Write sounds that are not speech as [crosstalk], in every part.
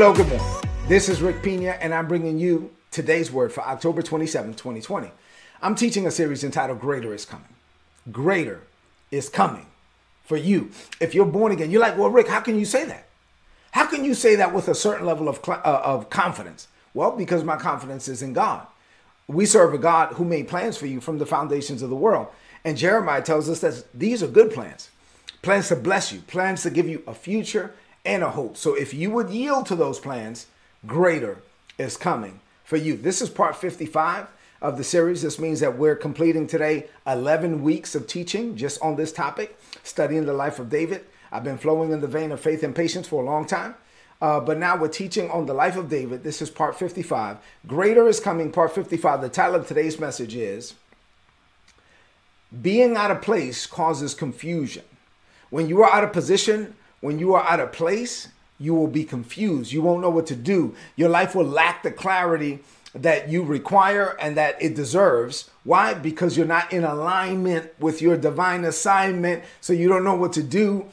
Hello, good morning. This is Rick Pina, and I'm bringing you today's word for October 27, 2020. I'm teaching a series entitled Greater is Coming. Greater is coming for you. If you're born again, you're like, well, Rick, how can you say that? How can you say that with a certain level of, uh, of confidence? Well, because my confidence is in God. We serve a God who made plans for you from the foundations of the world. And Jeremiah tells us that these are good plans plans to bless you, plans to give you a future and a hope. So if you would yield to those plans, greater is coming for you. This is part 55 of the series. This means that we're completing today 11 weeks of teaching just on this topic, studying the life of David. I've been flowing in the vein of faith and patience for a long time. Uh, but now we're teaching on the life of David. This is part 55. Greater is coming, part 55. The title of today's message is Being Out of Place Causes Confusion. When you are out of position, when you are out of place, you will be confused. You won't know what to do. Your life will lack the clarity that you require and that it deserves. Why? Because you're not in alignment with your divine assignment. So you don't know what to do.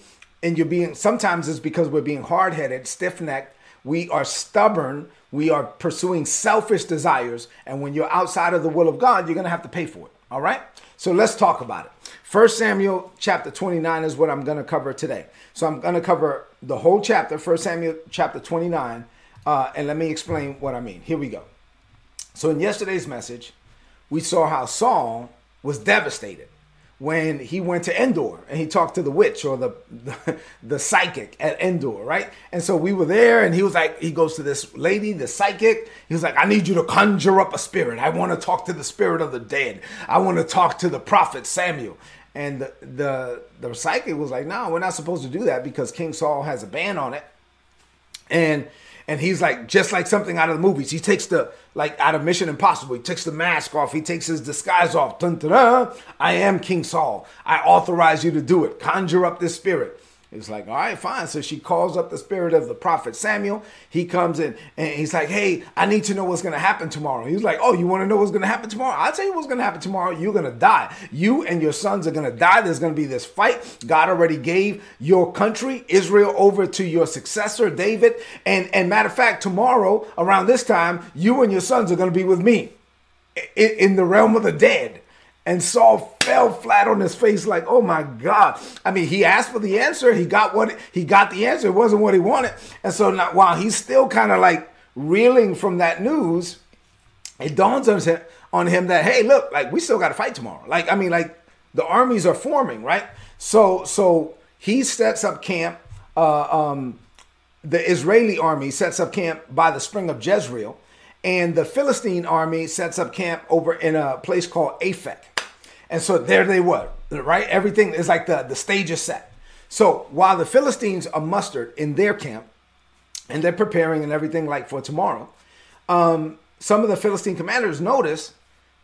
And you're being, sometimes it's because we're being hard headed, stiff necked. We are stubborn. We are pursuing selfish desires. And when you're outside of the will of God, you're going to have to pay for it. All right? So let's talk about it. First Samuel chapter 29 is what I'm going to cover today. So I'm going to cover the whole chapter, First Samuel chapter 29, uh, and let me explain what I mean. Here we go. So in yesterday's message, we saw how Saul was devastated when he went to Endor and he talked to the witch or the, the, [laughs] the psychic at Endor, right? And so we were there, and he was like, he goes to this lady, the psychic. He was like, I need you to conjure up a spirit. I want to talk to the spirit of the dead. I want to talk to the prophet Samuel. And the the, the psychic was like, No, we're not supposed to do that because King Saul has a ban on it. And and he's like just like something out of the movies. He takes the like out of Mission Impossible. He takes the mask off. He takes his disguise off. Dun, dun, dun. I am King Saul. I authorize you to do it. Conjure up this spirit. It's like, all right, fine. So she calls up the spirit of the prophet Samuel. He comes in and he's like, hey, I need to know what's going to happen tomorrow. He's like, oh, you want to know what's going to happen tomorrow? I'll tell you what's going to happen tomorrow. You're going to die. You and your sons are going to die. There's going to be this fight. God already gave your country, Israel, over to your successor, David. And, and matter of fact, tomorrow around this time, you and your sons are going to be with me in, in the realm of the dead. And Saul fell flat on his face, like, oh my God. I mean, he asked for the answer. He got what he got the answer. It wasn't what he wanted. And so now, while he's still kind of like reeling from that news, it dawns on him, on him that, hey, look, like we still got to fight tomorrow. Like, I mean, like the armies are forming, right? So, so he sets up camp. Uh, um, the Israeli army sets up camp by the spring of Jezreel, and the Philistine army sets up camp over in a place called Aphek. And so there they were, right? Everything is like the, the stage is set. So while the Philistines are mustered in their camp and they're preparing and everything like for tomorrow, um, some of the Philistine commanders notice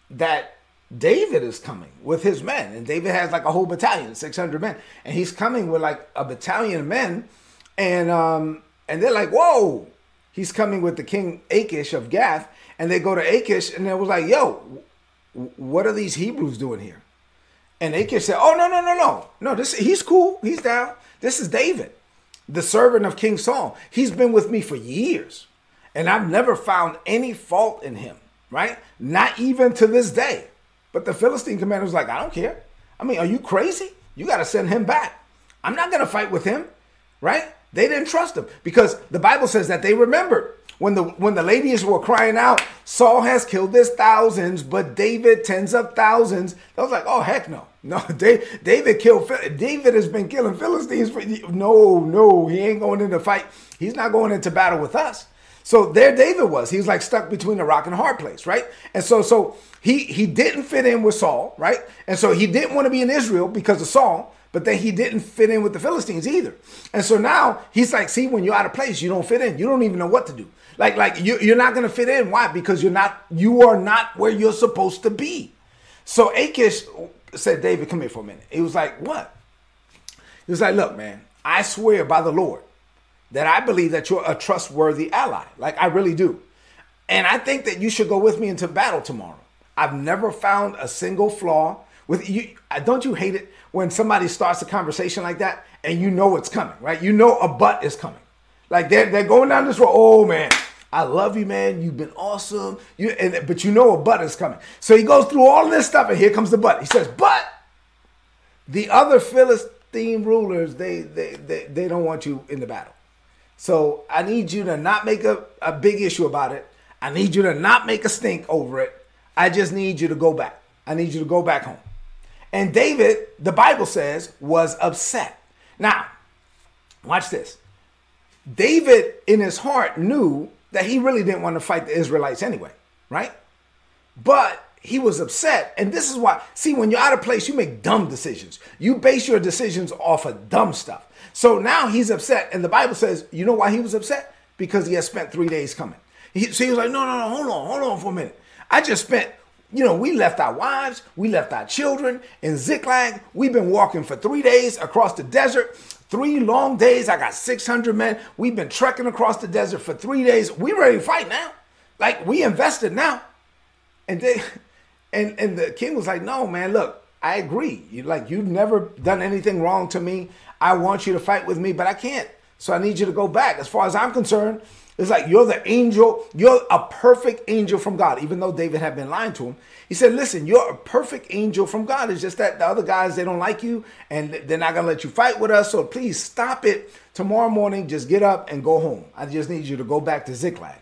that David is coming with his men. And David has like a whole battalion, 600 men. And he's coming with like a battalion of men. And, um, and they're like, whoa, he's coming with the king Achish of Gath. And they go to Achish and they was like, yo, what are these Hebrews doing here? And they can say, oh, no, no, no, no. No, this he's cool. He's down. This is David, the servant of King Saul. He's been with me for years. And I've never found any fault in him, right? Not even to this day. But the Philistine commander was like, I don't care. I mean, are you crazy? You got to send him back. I'm not going to fight with him, right? They didn't trust him because the Bible says that they remembered when the when the ladies were crying out, Saul has killed his thousands, but David tens of thousands. I was like, oh heck no, no. [laughs] David killed. David has been killing Philistines for no, no. He ain't going into fight. He's not going into battle with us. So there David was. He was like stuck between a rock and a hard place, right? And so so he he didn't fit in with Saul, right? And so he didn't want to be in Israel because of Saul, but then he didn't fit in with the Philistines either. And so now he's like, see, when you're out of place, you don't fit in. You don't even know what to do. Like like you, you're not going to fit in. Why? Because you're not you are not where you're supposed to be. So Achish said, David, come here for a minute. He was like, what? He was like, look, man, I swear by the Lord that I believe that you're a trustworthy ally. Like I really do. And I think that you should go with me into battle tomorrow. I've never found a single flaw with you. Don't you hate it when somebody starts a conversation like that and you know it's coming, right? You know a butt is coming. Like they're, they're going down this road. Oh man, I love you, man. You've been awesome. You and but you know a butt is coming. So he goes through all this stuff, and here comes the butt. He says, but the other Philistine rulers, they they they, they don't want you in the battle. So I need you to not make a, a big issue about it. I need you to not make a stink over it. I just need you to go back. I need you to go back home. And David, the Bible says, was upset. Now, watch this. David, in his heart, knew that he really didn't want to fight the Israelites anyway, right? But he was upset. And this is why, see, when you're out of place, you make dumb decisions. You base your decisions off of dumb stuff. So now he's upset. And the Bible says, you know why he was upset? Because he had spent three days coming. He, so he was like, no, no, no, hold on, hold on for a minute. I just spent, you know, we left our wives, we left our children in Ziklag. We've been walking for three days across the desert. Three long days. I got 600 men. We've been trekking across the desert for three days. We ready to fight now. Like we invested now. And they, [laughs] and and the king was like, no, man, look, I agree. You like you've never done anything wrong to me. I want you to fight with me, but I can't. So I need you to go back. As far as I'm concerned, it's like you're the angel, you're a perfect angel from God, even though David had been lying to him. He said, Listen, you're a perfect angel from God. It's just that the other guys, they don't like you and they're not going to let you fight with us. So please stop it tomorrow morning. Just get up and go home. I just need you to go back to Ziklag.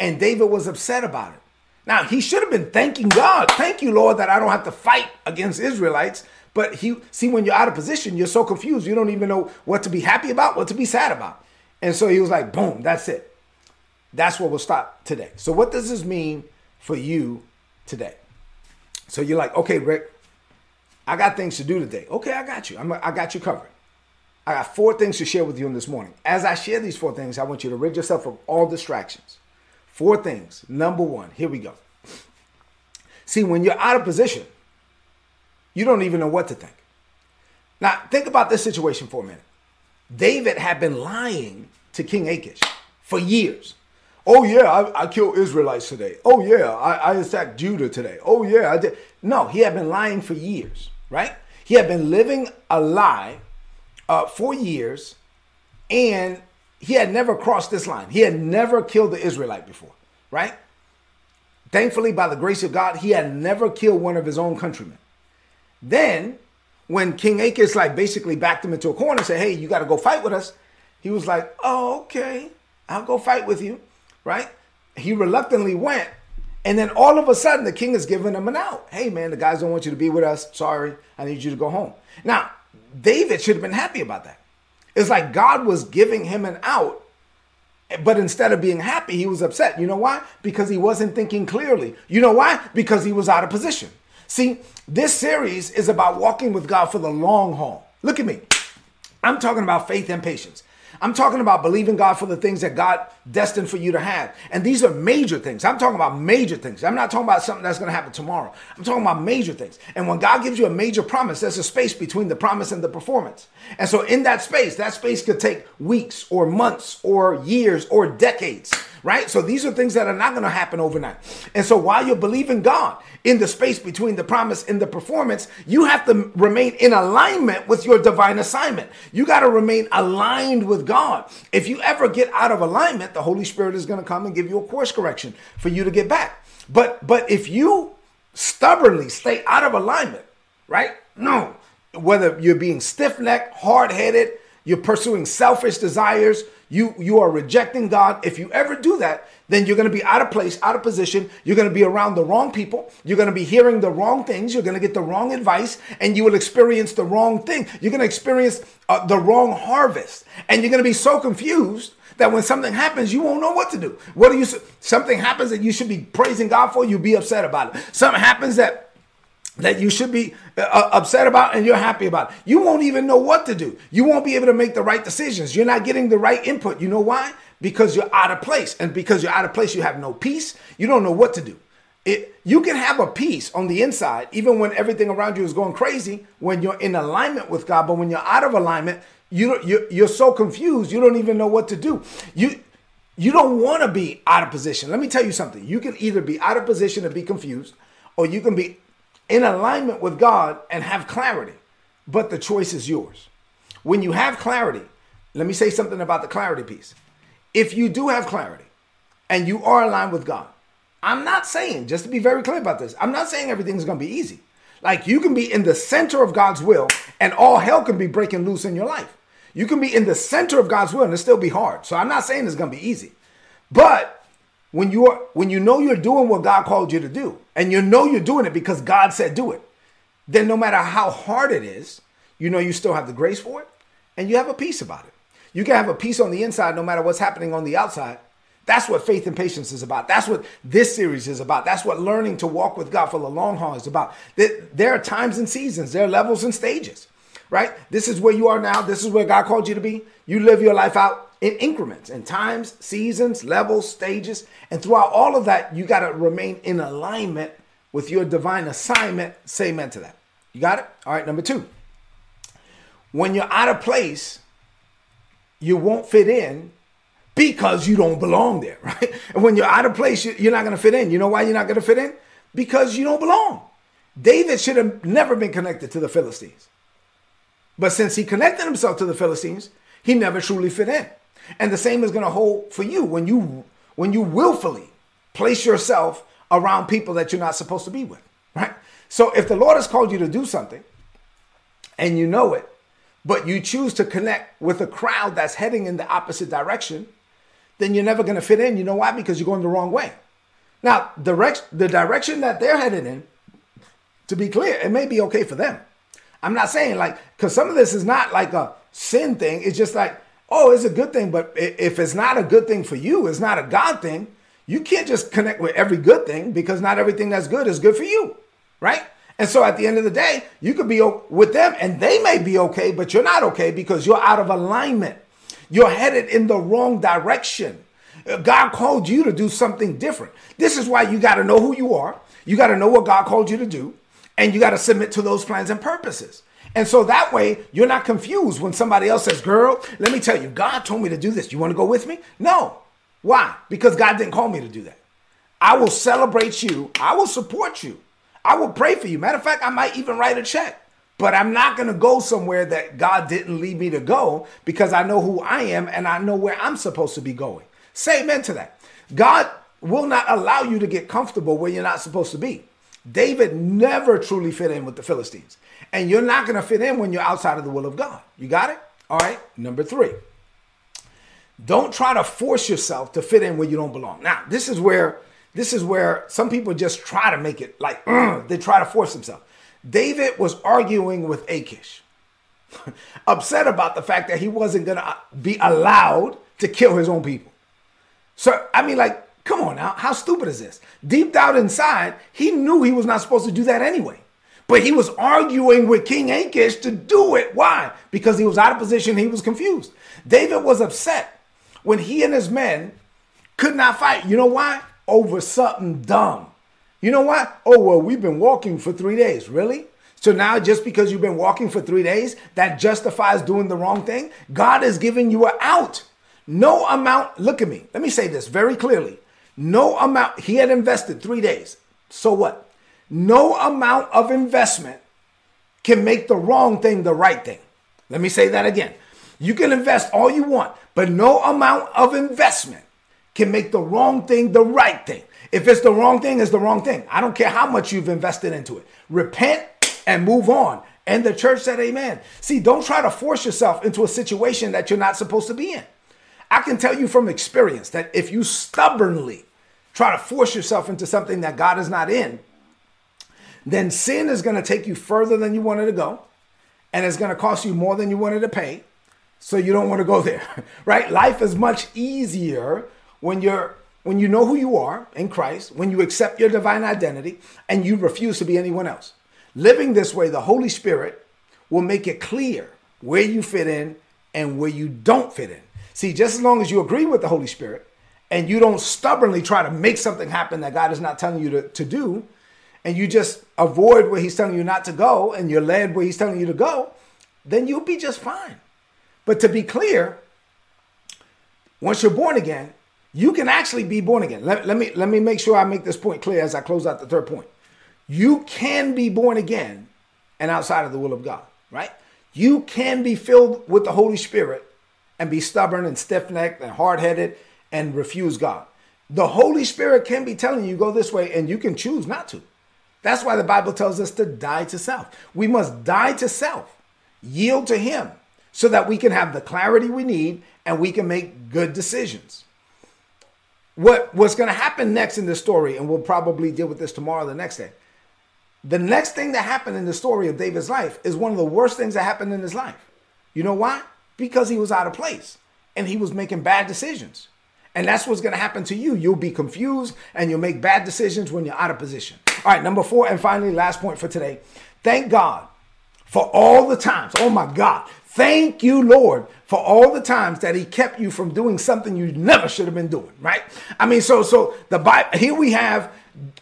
And David was upset about it. Now, he should have been thanking God. Thank you, Lord, that I don't have to fight against Israelites. But he see when you're out of position, you're so confused. You don't even know what to be happy about, what to be sad about. And so he was like, boom, that's it. That's what we'll stop today. So what does this mean for you today? So you're like, okay, Rick, I got things to do today. Okay, I got you. I'm, I got you covered. I got four things to share with you in this morning. As I share these four things, I want you to rid yourself of all distractions. Four things. Number one, here we go. See, when you're out of position, you don't even know what to think. Now, think about this situation for a minute. David had been lying to King Achish for years. Oh, yeah, I, I killed Israelites today. Oh, yeah, I, I attacked Judah today. Oh, yeah, I did. No, he had been lying for years, right? He had been living a lie uh, for years, and he had never crossed this line. He had never killed the Israelite before, right? Thankfully, by the grace of God, he had never killed one of his own countrymen. Then, when King Achish like basically backed him into a corner and said, "Hey, you got to go fight with us," he was like, "Oh, okay, I'll go fight with you." Right? He reluctantly went, and then all of a sudden, the king is giving him an out. Hey, man, the guys don't want you to be with us. Sorry, I need you to go home. Now, David should have been happy about that. It's like God was giving him an out but instead of being happy, he was upset. You know why? Because he wasn't thinking clearly. You know why? Because he was out of position. See, this series is about walking with God for the long haul. Look at me. I'm talking about faith and patience. I'm talking about believing God for the things that God destined for you to have. And these are major things. I'm talking about major things. I'm not talking about something that's going to happen tomorrow. I'm talking about major things. And when God gives you a major promise, there's a space between the promise and the performance. And so in that space, that space could take weeks or months or years or decades right? So these are things that are not going to happen overnight. And so while you're believing God in the space between the promise and the performance, you have to remain in alignment with your divine assignment. You got to remain aligned with God. If you ever get out of alignment, the Holy Spirit is going to come and give you a course correction for you to get back. But but if you stubbornly stay out of alignment, right? No, whether you're being stiff-necked, hard-headed, you're pursuing selfish desires, you you are rejecting God. If you ever do that, then you're going to be out of place, out of position. You're going to be around the wrong people. You're going to be hearing the wrong things. You're going to get the wrong advice, and you will experience the wrong thing. You're going to experience uh, the wrong harvest, and you're going to be so confused that when something happens, you won't know what to do. What do you something happens that you should be praising God for, You'll be upset about it. Something happens that that you should be uh, uh, upset about and you're happy about. You won't even know what to do. You won't be able to make the right decisions. You're not getting the right input. You know why? Because you're out of place. And because you're out of place, you have no peace. You don't know what to do. It, you can have a peace on the inside, even when everything around you is going crazy, when you're in alignment with God. But when you're out of alignment, you, you you're so confused, you don't even know what to do. You you don't want to be out of position. Let me tell you something. You can either be out of position and be confused, or you can be in alignment with God and have clarity. But the choice is yours. When you have clarity, let me say something about the clarity piece. If you do have clarity and you are aligned with God, I'm not saying, just to be very clear about this, I'm not saying everything's to be easy. Like you can be in the center of God's will and all hell can be breaking loose in your life. You can be in the center of God's will and it still be hard. So I'm not saying it's to be easy. But when you are when you know you're doing what God called you to do and you know you're doing it because God said do it, then no matter how hard it is, you know you still have the grace for it and you have a peace about it. You can have a peace on the inside no matter what's happening on the outside that's what faith and patience is about. That's what this series is about. That's what learning to walk with God for the long haul is about. There are times and seasons, there are levels and stages, right? This is where you are now. This is where God called you to be. You live your life out in increments, in times, seasons, levels, stages. And throughout all of that, you got to remain in alignment with your divine assignment. Say amen to that. You got it? All right, number two. When you're out of place, you won't fit in because you don't belong there, [laughs] right? And when you're out of place, you're not going to fit in. You know why you're not going to fit in? Because you don't belong. David should have never been connected to the Philistines. But since he connected himself to the Philistines, he never truly fit in. And the same is going to hold for you when you when you willfully place yourself around people that you're not supposed to be with, right? So if the Lord has called you to do something and you know it, but you choose to connect with a crowd that's heading in the opposite direction, then you're never going to fit in. You know why? Because you're going the wrong way. Now, direct, the direction that they're headed in, to be clear, it may be okay for them. I'm not saying like, because some of this is not like a sin thing. It's just like, oh, it's a good thing. But if it's not a good thing for you, it's not a God thing. You can't just connect with every good thing because not everything that's good is good for you, right? And so at the end of the day, you could be with them and they may be okay, but you're not okay because you're out of alignment. You're headed in the wrong direction. Uh, God called you to do something different. This is why you got to know who you are. You got to know what God called you to do, and you got to submit to those plans and purposes. And so that way, you're not confused when somebody else says, Girl, let me tell you, God told me to do this. You want to go with me? No. Why? Because God didn't call me to do that. I will celebrate you, I will support you, I will pray for you. Matter of fact, I might even write a check. But I'm not going to go somewhere that God didn't lead me to go because I know who I am and I know where I'm supposed to be going. Say amen to that. God will not allow you to get comfortable where you're not supposed to be. David never truly fit in with the Philistines. And you're not going to fit in when you're outside of the will of God. You got it? All right. Number three. Don't try to force yourself to fit in where you don't belong. Now, this is where this is where some people just try to make it like [clears throat] they try to force themselves. David was arguing with Achish, [laughs] upset about the fact that he wasn't going to be allowed to kill his own people. So, I mean, like, come on now, how stupid is this? Deep down inside, he knew he was not supposed to do that anyway. But he was arguing with King Achish to do it. Why? Because he was out of position, he was confused. David was upset when he and his men could not fight. You know why? Over something dumb. You know what? Oh, well, we've been walking for three days. Really? So now, just because you've been walking for three days, that justifies doing the wrong thing? God is giving you an out. No amount, look at me. Let me say this very clearly. No amount, he had invested three days. So what? No amount of investment can make the wrong thing the right thing. Let me say that again. You can invest all you want, but no amount of investment can make the wrong thing the right thing. If it's the wrong thing, it's the wrong thing. I don't care how much you've invested into it. Repent and move on. And the church said, Amen. See, don't try to force yourself into a situation that you're not supposed to be in. I can tell you from experience that if you stubbornly try to force yourself into something that God is not in, then sin is going to take you further than you wanted to go, and it's going to cost you more than you wanted to pay. So you don't want to go there, [laughs] right? Life is much easier when you're when you know who you are in Christ, when you accept your divine identity and you refuse to be anyone else. Living this way, the Holy Spirit will make it clear where you fit in and where you don't fit in. See, just as long as you agree with the Holy Spirit and you don't stubbornly try to make something happen that God is not telling you to, to do, and you just avoid where He's telling you not to go and you're led where He's telling you to go, then you'll be just fine. But to be clear, once you're born again, you can actually be born again. Let, let, me, let me make sure I make this point clear as I close out the third point. You can be born again and outside of the will of God, right? You can be filled with the Holy Spirit and be stubborn and stiff necked and hard headed and refuse God. The Holy Spirit can be telling you go this way and you can choose not to. That's why the Bible tells us to die to self. We must die to self, yield to Him, so that we can have the clarity we need and we can make good decisions. What, what's going to happen next in this story, and we'll probably deal with this tomorrow the next day. The next thing that happened in the story of David's life is one of the worst things that happened in his life. You know why? Because he was out of place and he was making bad decisions. And that's what's going to happen to you. You'll be confused and you'll make bad decisions when you're out of position. All right, number four, and finally, last point for today. Thank God for all the times. Oh my God. Thank you, Lord, for all the times that He kept you from doing something you never should have been doing, right? I mean, so so the Bible here we have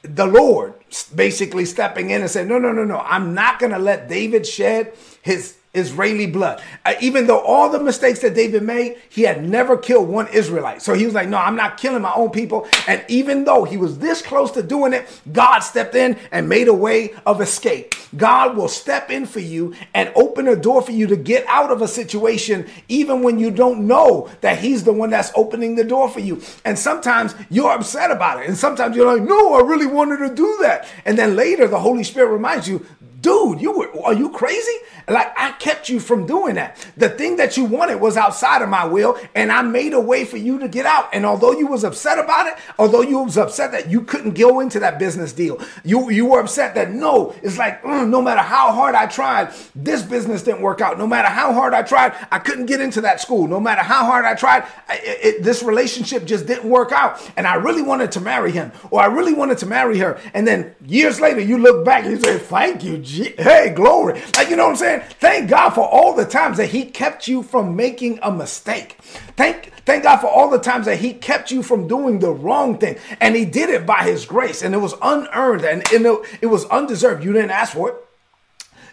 the Lord basically stepping in and saying, No, no, no, no, I'm not gonna let David shed his Israeli blood. Uh, even though all the mistakes that David made, he had never killed one Israelite. So he was like, no, I'm not killing my own people. And even though he was this close to doing it, God stepped in and made a way of escape. God will step in for you and open a door for you to get out of a situation, even when you don't know that he's the one that's opening the door for you. And sometimes you're upset about it. And sometimes you're like, no, I really wanted to do that. And then later the Holy Spirit reminds you, dude, you were, are you crazy? Like I kept you from doing that. The thing that you wanted was outside of my will, and I made a way for you to get out. And although you was upset about it, although you was upset that you couldn't go into that business deal, you you were upset that no, it's like mm, no matter how hard I tried, this business didn't work out. No matter how hard I tried, I couldn't get into that school. No matter how hard I tried, it, this relationship just didn't work out. And I really wanted to marry him, or I really wanted to marry her. And then years later, you look back and you say, "Thank you, hey, glory!" Like you know what I'm saying? Thank God for all the times that He kept you from making a mistake. Thank, thank God for all the times that He kept you from doing the wrong thing. And He did it by His grace. And it was unearned and it was undeserved. You didn't ask for it.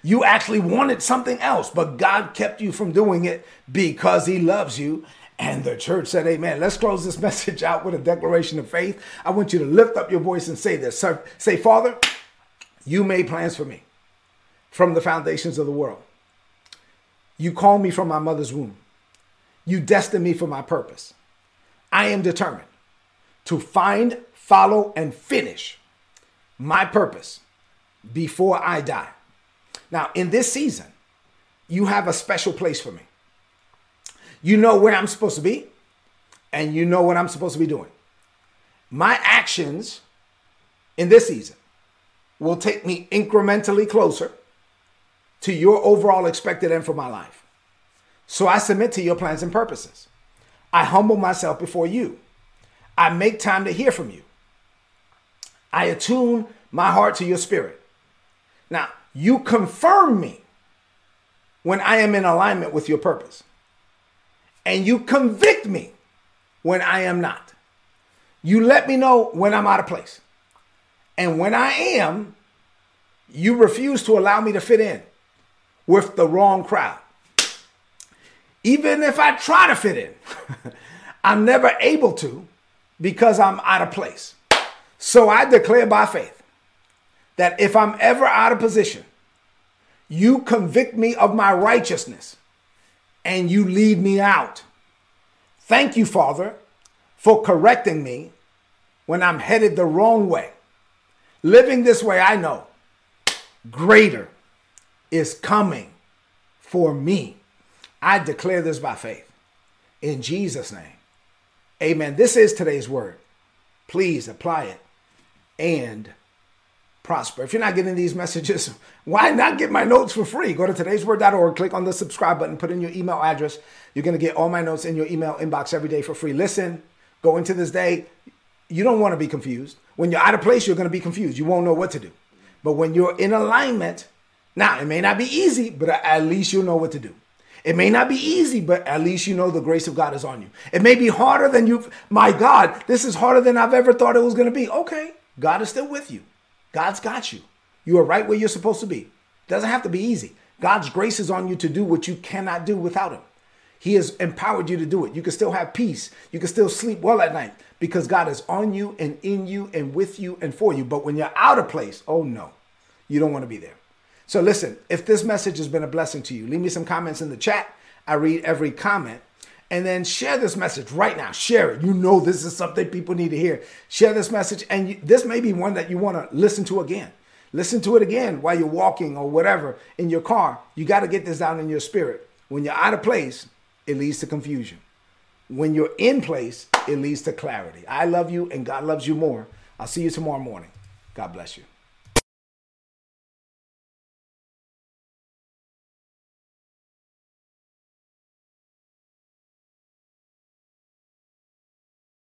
You actually wanted something else, but God kept you from doing it because He loves you. And the church said, Amen. Let's close this [laughs] message out with a declaration of faith. I want you to lift up your voice and say this. Say, Father, you made plans for me from the foundations of the world. You called me from my mother's womb. You destined me for my purpose. I am determined to find, follow, and finish my purpose before I die. Now, in this season, you have a special place for me. You know where I'm supposed to be, and you know what I'm supposed to be doing. My actions in this season will take me incrementally closer to your overall expected end for my life. So I submit to your plans and purposes. I humble myself before you. I make time to hear from you. I attune my heart to your spirit. Now, you confirm me when I am in alignment with your purpose. And you convict me when I am not. You let me know when I'm out of place. And when I am, you refuse to allow me to fit in with the wrong crowd. Even if I try to fit in, [laughs] I'm never able to because I'm out of place. So I declare by faith that if I'm ever out of position, you convict me of my righteousness and you lead me out. Thank you, Father, for correcting me when I'm headed the wrong way. Living this way, I know greater is coming for me. I declare this by faith. In Jesus' name. Amen. This is today's word. Please apply it and prosper. If you're not getting these messages, [laughs] why not get my notes for free? Go to today'sword.org, click on the subscribe button, put in your email address. You're going to get all my notes in your email inbox every day for free. Listen, go into this day. You don't want to be confused. When you're out of place, you're going to be confused. You won't know what to do. But when you're in alignment, now it may not be easy, but at least you'll know what to do. It may not be easy, but at least you know the grace of God is on you. It may be harder than you, my God, this is harder than I've ever thought it was going to be. Okay, God is still with you. God's got you. You are right where you're supposed to be. Doesn't have to be easy. God's grace is on you to do what you cannot do without Him. He has empowered you to do it. You can still have peace. You can still sleep well at night because God is on you and in you and with you and for you. But when you're out of place, oh no, you don't want to be there. So listen, if this message has been a blessing to you, leave me some comments in the chat. I read every comment. And then share this message right now. Share it. You know this is something people need to hear. Share this message. And you, this may be one that you want to listen to again. Listen to it again while you're walking or whatever in your car. You got to get this down in your spirit. When you're out of place, it leads to confusion. When you're in place, it leads to clarity. I love you and God loves you more. I'll see you tomorrow morning. God bless you.